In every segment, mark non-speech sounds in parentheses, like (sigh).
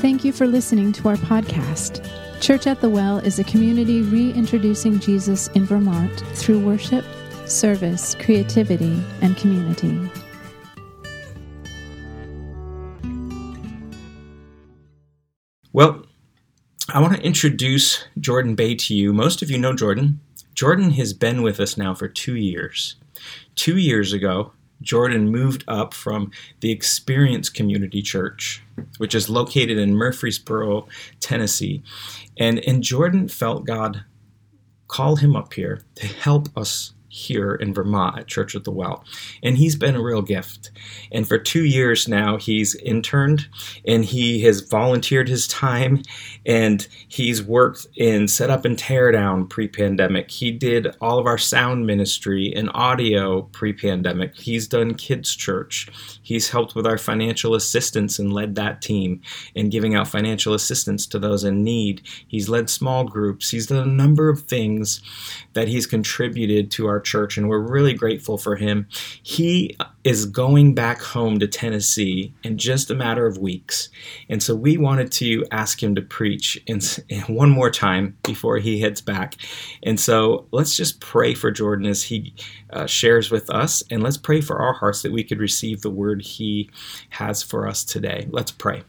Thank you for listening to our podcast. Church at the Well is a community reintroducing Jesus in Vermont through worship, service, creativity, and community. Well, I want to introduce Jordan Bay to you. Most of you know Jordan. Jordan has been with us now for two years. Two years ago, Jordan moved up from the Experience Community Church, which is located in Murfreesboro, Tennessee. And, and Jordan felt God call him up here to help us here in Vermont at Church at the Well. And he's been a real gift. And for two years now, he's interned and he has volunteered his time and he's worked in setup and tear down pre pandemic. He did all of our sound ministry and audio pre pandemic. He's done kids' church. He's helped with our financial assistance and led that team and giving out financial assistance to those in need. He's led small groups. He's done a number of things that he's contributed to our church, and we're really grateful for him. He is going back home to Tennessee in just a matter of weeks. And so we wanted to ask him to preach in, in one more time before he heads back. And so let's just pray for Jordan as he uh, shares with us, and let's pray for our hearts that we could receive the word he has for us today. Let's pray.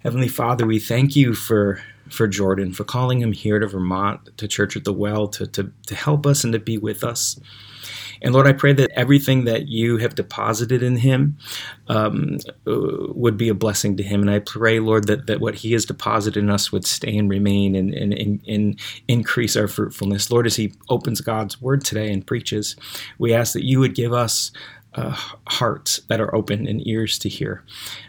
Heavenly Father, we thank you for for Jordan, for calling him here to Vermont, to Church at the Well, to, to, to help us and to be with us. And Lord, I pray that everything that you have deposited in him um, uh, would be a blessing to him. And I pray, Lord, that, that what he has deposited in us would stay and remain and, and, and, and increase our fruitfulness. Lord, as he opens God's word today and preaches, we ask that you would give us uh, hearts that are open and ears to hear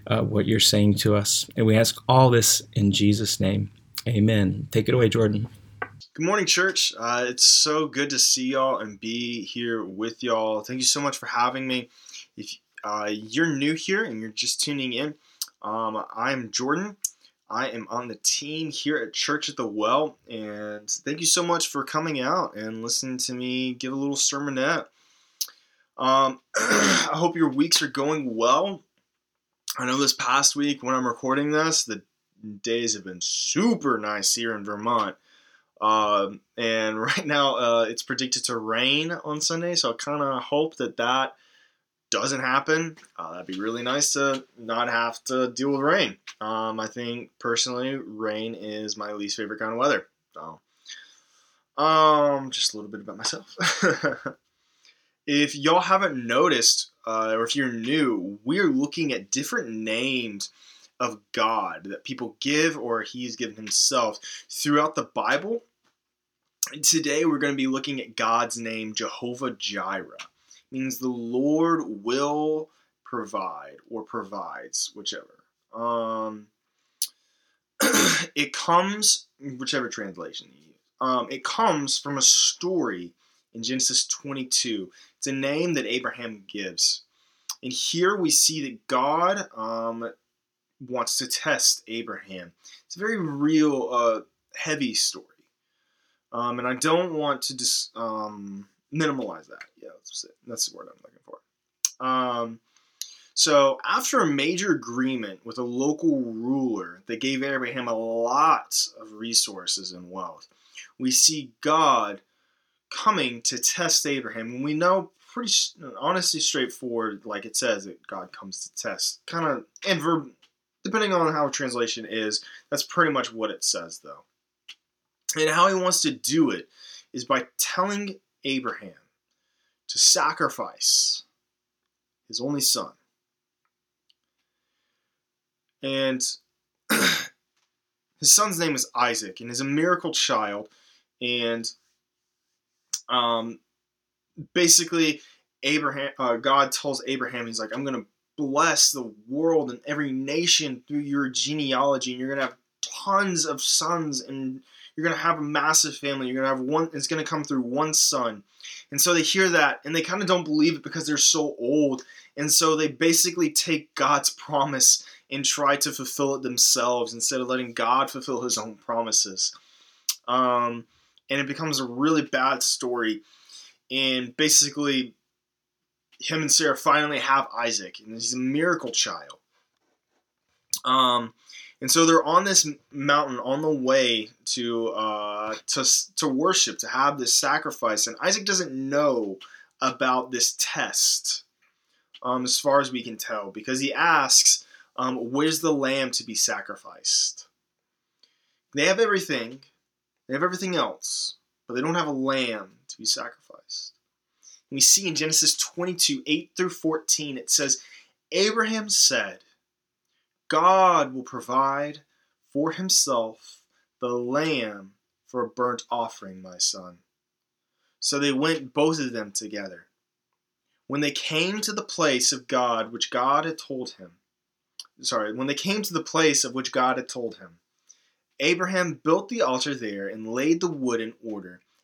uh, what you're saying to us. And we ask all this in Jesus' name. Amen. Take it away, Jordan. Good morning, church. Uh, it's so good to see y'all and be here with y'all. Thank you so much for having me. If uh, you're new here and you're just tuning in, um, I'm Jordan. I am on the team here at Church at the Well, and thank you so much for coming out and listening to me give a little sermonette. Um, (clears throat) I hope your weeks are going well. I know this past week when I'm recording this, the days have been super nice here in Vermont. Um, and (laughs) right now, uh, it's predicted to rain on Sunday, so I kind of hope that that doesn't happen. Uh, that'd be really nice to not have to deal with rain. Um, I think personally, rain is my least favorite kind of weather. So, um, just a little bit about myself. (laughs) if y'all haven't noticed, uh, or if you're new, we're looking at different names of God that people give or he's given himself throughout the Bible. Today we're going to be looking at God's name Jehovah Jireh. It means the Lord will provide or provides, whichever. Um, (clears throat) it comes, whichever translation you use, um, it comes from a story in Genesis 22. It's a name that Abraham gives. And here we see that God um, wants to test Abraham. It's a very real, uh, heavy story. Um, and I don't want to just um, minimalize that. Yeah, that's, that's the word I'm looking for. Um, so, after a major agreement with a local ruler that gave Abraham a lot of resources and wealth, we see God coming to test Abraham. And we know pretty honestly straightforward, like it says that God comes to test. Kind of, and verb, depending on how a translation is, that's pretty much what it says, though. And how he wants to do it is by telling Abraham to sacrifice his only son. And (clears throat) his son's name is Isaac, and he's a miracle child. And um, basically, Abraham, uh, God tells Abraham, He's like, I'm going to bless the world and every nation through your genealogy, and you're going to have tons of sons, and you're going to have a massive family. You're going to have one, it's going to come through one son. And so they hear that, and they kind of don't believe it because they're so old. And so they basically take God's promise and try to fulfill it themselves instead of letting God fulfill his own promises. Um, and it becomes a really bad story. And basically, him and Sarah finally have Isaac, and he's a miracle child. Um, and so they're on this mountain on the way to uh, to to worship, to have this sacrifice, and Isaac doesn't know about this test, um, as far as we can tell, because he asks, um, "Where's the lamb to be sacrificed?" They have everything, they have everything else, but they don't have a lamb to be sacrificed. We see in Genesis 22 8 through 14, it says, Abraham said, God will provide for himself the lamb for a burnt offering, my son. So they went both of them together. When they came to the place of God which God had told him, sorry, when they came to the place of which God had told him, Abraham built the altar there and laid the wood in order,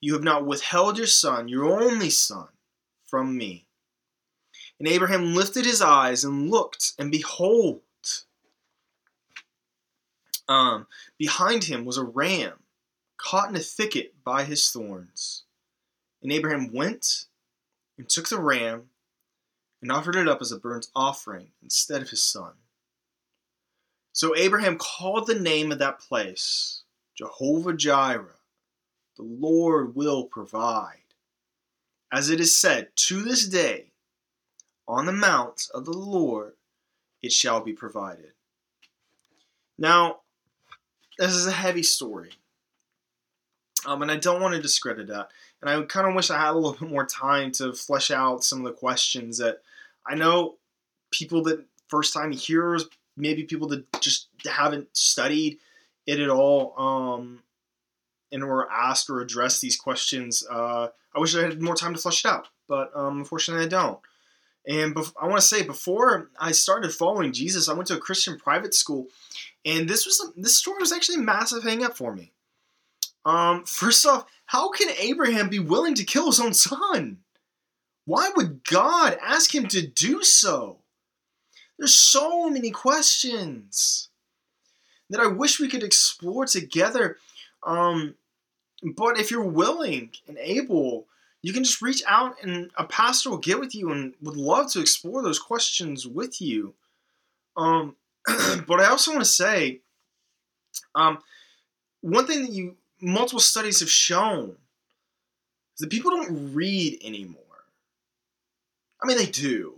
you have not withheld your son, your only son, from me. And Abraham lifted his eyes and looked, and behold, um, behind him was a ram caught in a thicket by his thorns. And Abraham went and took the ram and offered it up as a burnt offering instead of his son. So Abraham called the name of that place Jehovah Jireh, the Lord will provide. As it is said, to this day, on the mount of the Lord it shall be provided. Now, this is a heavy story. Um, and I don't want to discredit that. And I kind of wish I had a little bit more time to flesh out some of the questions that I know people that first time hearers, maybe people that just haven't studied it at all, um, and were asked or addressed these questions. Uh, I wish I had more time to flesh it out, but um, unfortunately I don't. And bef- I want to say, before I started following Jesus, I went to a Christian private school, and this was a, this story was actually a massive hang up for me. Um, first off, how can Abraham be willing to kill his own son? Why would God ask him to do so? There's so many questions that I wish we could explore together. Um, but if you're willing and able, you can just reach out and a pastor will get with you and would love to explore those questions with you. Um, (clears throat) but I also want to say, um, one thing that you multiple studies have shown is that people don't read anymore. I mean, they do,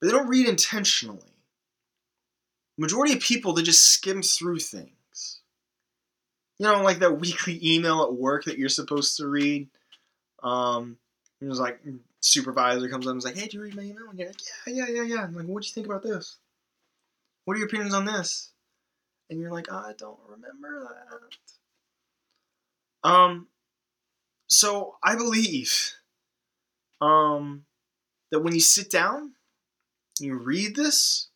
but they don't read intentionally. Majority of people they just skim through things. You know, like that (laughs) weekly email at work that you're supposed to read. Um, it was like supervisor comes up and is like, "Hey, did you read my email?" And you're like, "Yeah, yeah, yeah, yeah." I'm like, "What do you think about this? What are your opinions on this?" And you're like, "I don't remember that." Um, so I believe, um, that when you sit down, and you read this,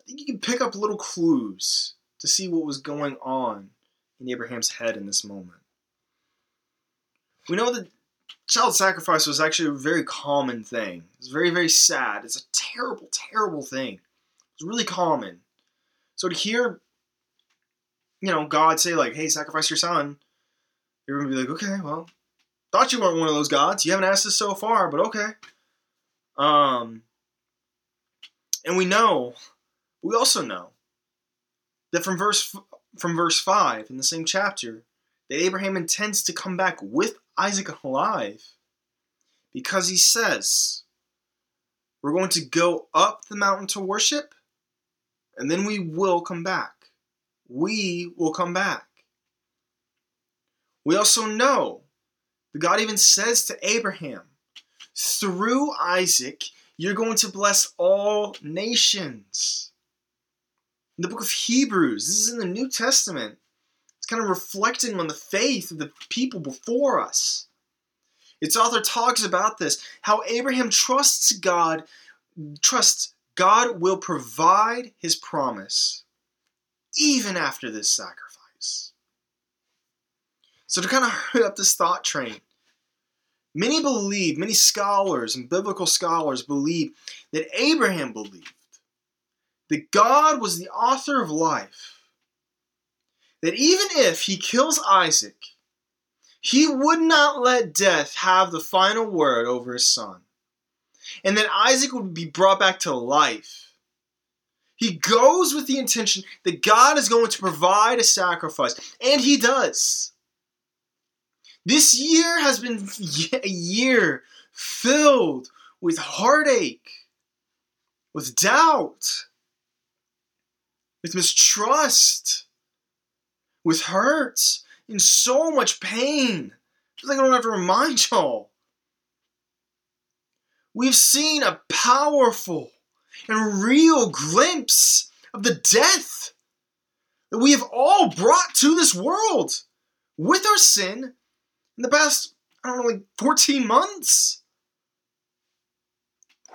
I think you can pick up little clues to see what was going on in Abraham's head in this moment. We know that child sacrifice was actually a very common thing. It's very, very sad. It's a terrible, terrible thing. It's really common. So to hear, you know, God say like, "Hey, sacrifice your son," you're gonna be like, "Okay, well, thought you weren't one of those gods. You haven't asked us so far, but okay." Um, and we know, we also know that from verse from verse five in the same chapter that Abraham intends to come back with Isaac alive because he says, We're going to go up the mountain to worship, and then we will come back. We will come back. We also know that God even says to Abraham, Through Isaac, you're going to bless all nations. In the book of Hebrews, this is in the New Testament It's kind of reflecting on the faith of the people before us. Its author talks about this how Abraham trusts God, trusts God will provide his promise even after this sacrifice. So, to kind of hurry up this thought train, many believe, many scholars and biblical scholars believe that Abraham believed that God was the author of life, that even if he kills Isaac, he would not let death have the final word over his son, and that Isaac would be brought back to life. He goes with the intention that God is going to provide a sacrifice, and he does. This year has been (laughs) a year filled with heartache, with doubt, with mistrust, with hurts, and so much pain. Just like I don't have to remind y'all. We've seen a powerful and real glimpse of the death that we have all brought to this world with our sin in the past, I don't know, like 14 months.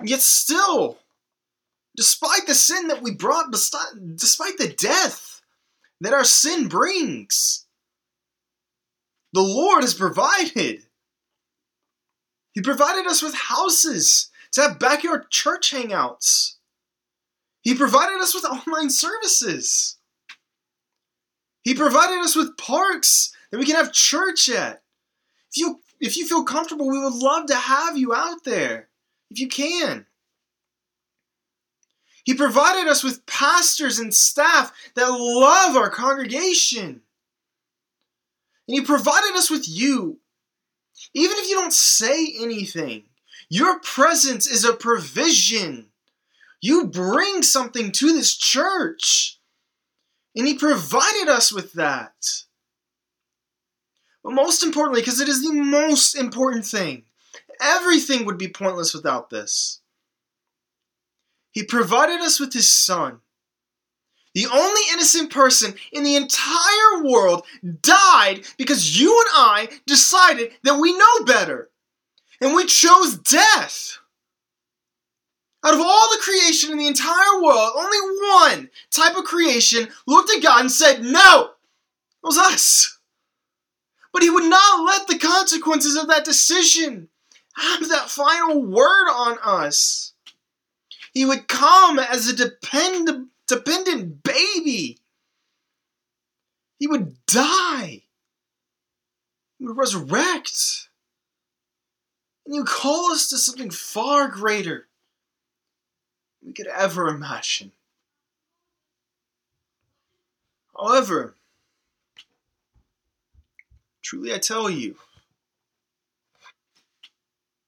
Yet still, despite the sin that we brought, despite the death that our sin brings, the Lord has provided. He provided us with houses to have backyard church hangouts. He provided us with (laughs) online services. He provided us with parks that we can have church at. If you if you feel comfortable, we would love to have you out there. If you can. He provided us with pastors and staff that love our congregation. And He provided us with you. Even if you don't say anything, your presence is a provision. You bring something to this church. And He provided us with that. But most importantly, because it is the most important thing, everything would be pointless without this. He provided us with His Son. The only innocent person in the entire world died because you and I decided that we know better. And we chose death. Out of all the creation in the entire world, only one type of creation looked at God and said, No! It was us. But he would not let the consequences of that decision have that final word on us. He would come as a depend- dependent baby. He would die. He would resurrect. And you call us to something far greater than we could ever imagine. However, truly I tell you,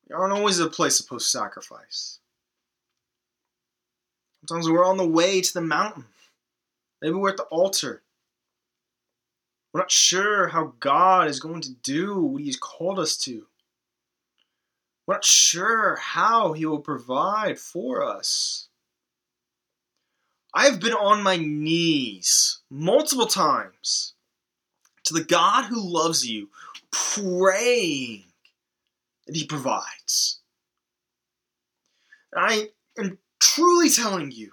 we aren't always a place of post sacrifice. Sometimes we're on the way to the mountain. Maybe we're at the altar. We're not sure how God is going to do what He's called us to. We're not sure how He will provide for us. I have been on my knees multiple times to the God who loves you, praying that He provides. I am truly telling you,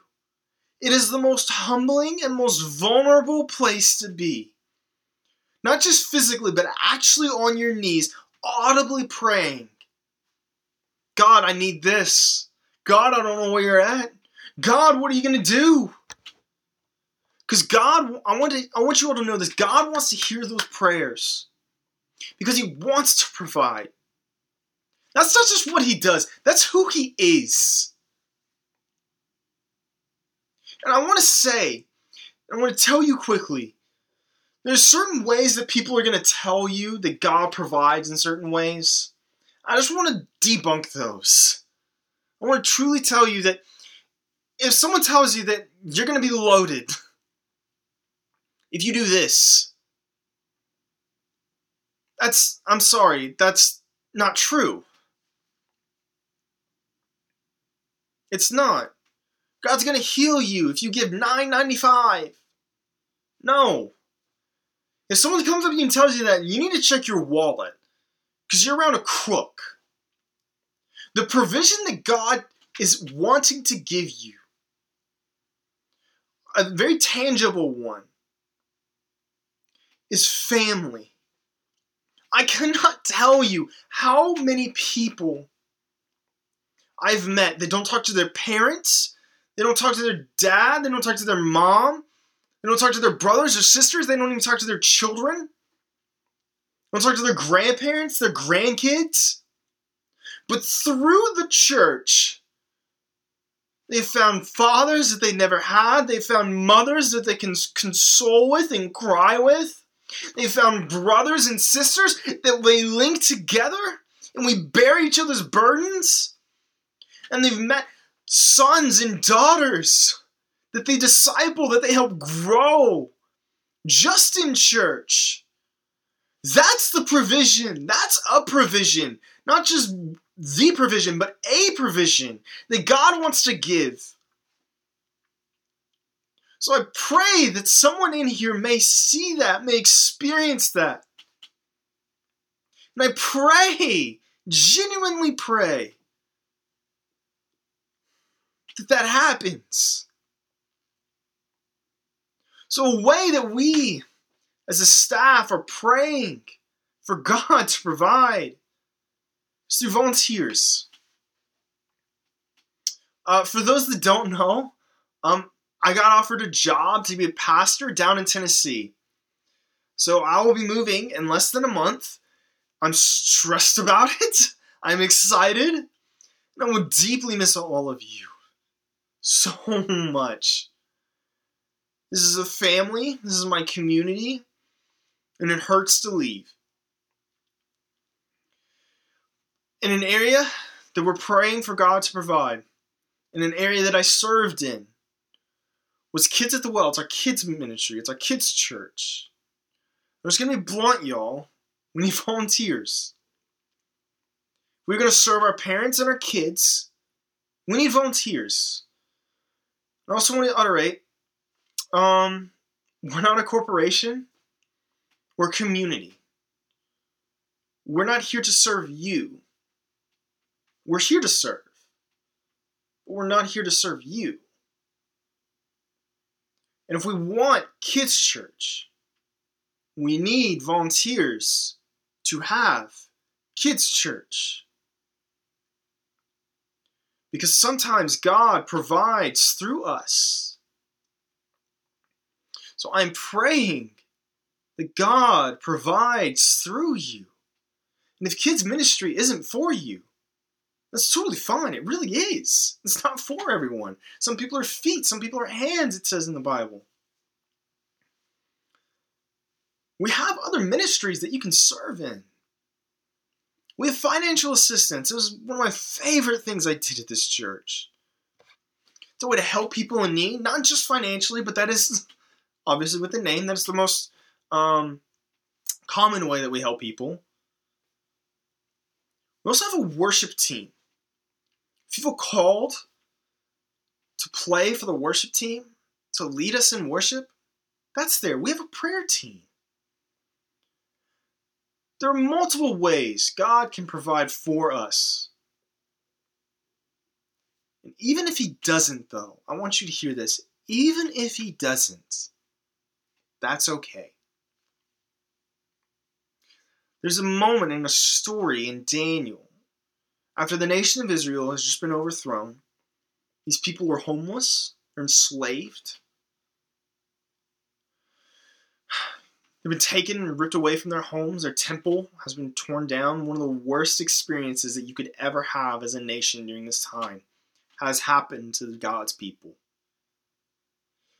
it is the most humbling and most vulnerable place to be. Not just physically, but actually on your knees, audibly praying. God, I need this. God, I don't know where you're at. God, what are you going to do? Because God, I want, to, I want you all to know this. God wants to hear those prayers because He wants to provide. That's not just what He does, that's who He is. And I want to say, I want to tell you quickly, there's certain ways that people are going to tell you that God provides in certain ways. I just want to debunk those. I want to truly tell you that if someone tells you that you're going to be loaded if you do this, that's, I'm sorry, that's not true. It's not. God's going to heal you if you give 9.95. No. If someone comes up to you and tells you that, you need to check your wallet because you're around a crook. The provision that God is wanting to give you a very tangible one is family. I cannot tell you how many people I've met that don't talk to their parents, they don't talk to their dad, they don't talk to their mom, they don't talk to their brothers or sisters, they don't even talk to their children. They don't talk to their grandparents, their grandkids. But through the church, they found fathers that they never had. They found mothers that they can console with and cry with. They found brothers and sisters that they link together and we bear each other's burdens. And they've met sons and daughters that they disciple, that they help grow just in church. That's the provision. That's a provision. Not just the provision, but a provision that God wants to give. So I pray that someone in here may see that, may experience that. And I pray, genuinely pray, that that happens. So, a way that we as a staff are praying for (laughs) God to provide is through volunteers. Uh, for those that don't know, um, I got offered a job to be a pastor down in Tennessee. So I will be moving in less than a month. I'm stressed (laughs) about it. I'm excited. And I will deeply miss all of you so (laughs) much. This is a family, this is my community, and it hurts to leave. In an area that we're praying for God to provide, in an area that I served in, was Kids at the Well. It's our kids' ministry, it's our kids' church. There's going to be blunt, y'all. We need (laughs) volunteers. We're going to serve our parents and our kids. We need volunteers. I also want to iterate um, we're not a corporation, we're community. We're not here to serve you. We're here to serve. But we're not here to serve you. And if we want Kids Church, we need volunteers to have Kids Church. Because sometimes God provides through us. So I'm praying that God provides through you. And if kids' ministry isn't for you, that's totally fine. It really is. It's not for everyone. Some people are feet, some people are hands, it says in the Bible. We have other ministries that you can serve in. We have financial assistance. It was one of my favorite things I did at this church. It's a way to help people in need, not just financially, but that is (laughs) obviously with the name, that's the most um, common way that we help people. We also have a worship team. Feel called to play for the worship team, to lead us in worship, that's there. We have a prayer team. There are multiple ways God can provide for us. And even if He doesn't, though, I want you to hear this. Even if He doesn't, that's okay. There's a moment in a story in Daniel after the nation of Israel has just been overthrown. These people were homeless, they're enslaved. They've been taken and ripped away from their homes. Their temple has been torn down. One of the worst experiences that you could ever have as a nation during this time has happened to God's people.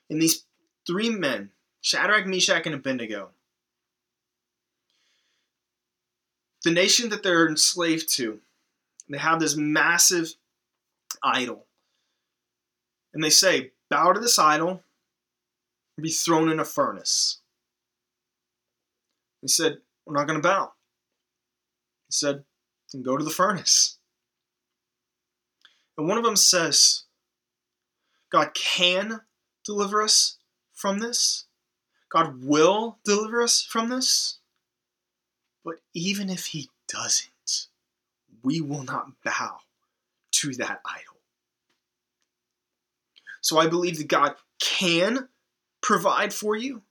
And these three men Shadrach, Meshach, and Abednego. The nation that they're enslaved to, they have this massive idol. And they say, Bow to this idol and be thrown in a furnace. He said, We're not going to bow. He said, Then go to the furnace. And one of them says, God can deliver us from this. God will deliver us from this. But even if He doesn't, we will not bow to that idol. So I believe that God can provide for you.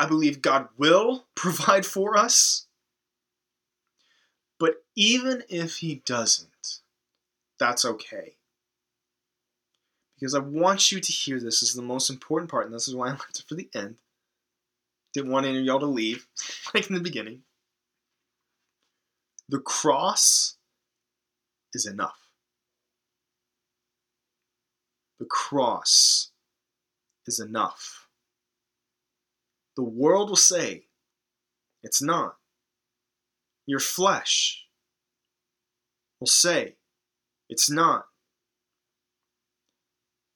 I believe God will (laughs) provide for us. But even if He doesn't, that's okay. Because I want you to hear this. This is the most important part, and this is why I left it for the end. Didn't want any of y'all to leave, (laughs) like in the beginning. The cross is enough. The cross is enough. The world will say it's not. Your flesh will say it's not.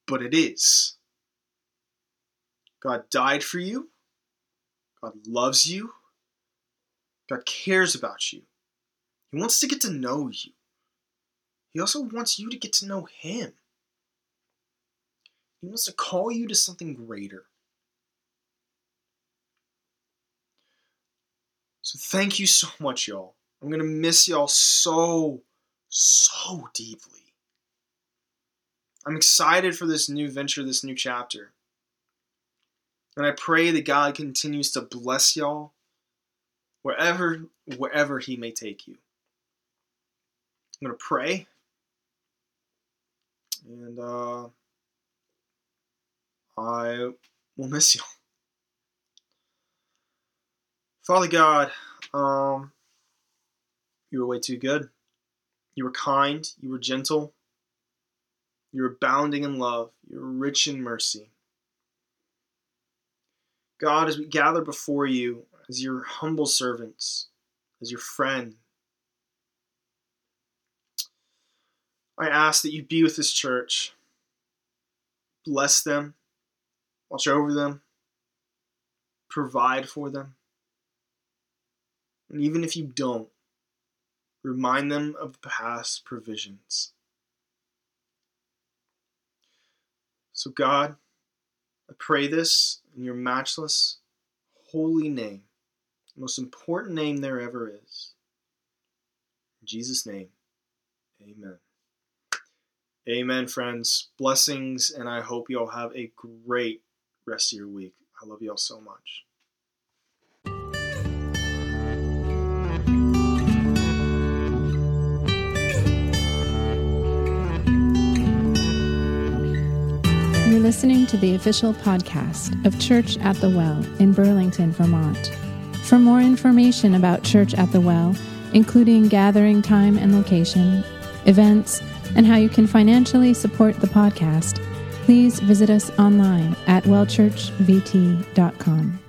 But it is. God died for you. God loves you. God cares about you. He wants to get to know you. He also wants you to get to know Him. He wants to call you to something greater. So thank you so (laughs) much, y'all. I'm going to miss y'all so, so deeply. I'm excited for this new venture, this new chapter. And I pray that God continues to bless y'all wherever wherever he may take you. I'm going to pray. And uh, I will miss you. Father God, um, you were way too good. You were kind. You were gentle. You're abounding in love. You're rich in mercy. God, as we gather before you as your humble servants, as your friend, I ask that you be with this church. Bless them, watch over them, provide for them. And even if you don't, remind them of the past provisions. So, God, I pray this in your matchless, holy name, the most important name there ever is. In Jesus' name, amen. Amen, friends. Blessings, and I hope you all have a great rest of your week. I love you all so much. Listening to the official podcast of Church at the Well in Burlington, Vermont. For more information about Church at the Well, including gathering time and location, events, and how you can financially support the podcast, please visit us online at wellchurchvt.com.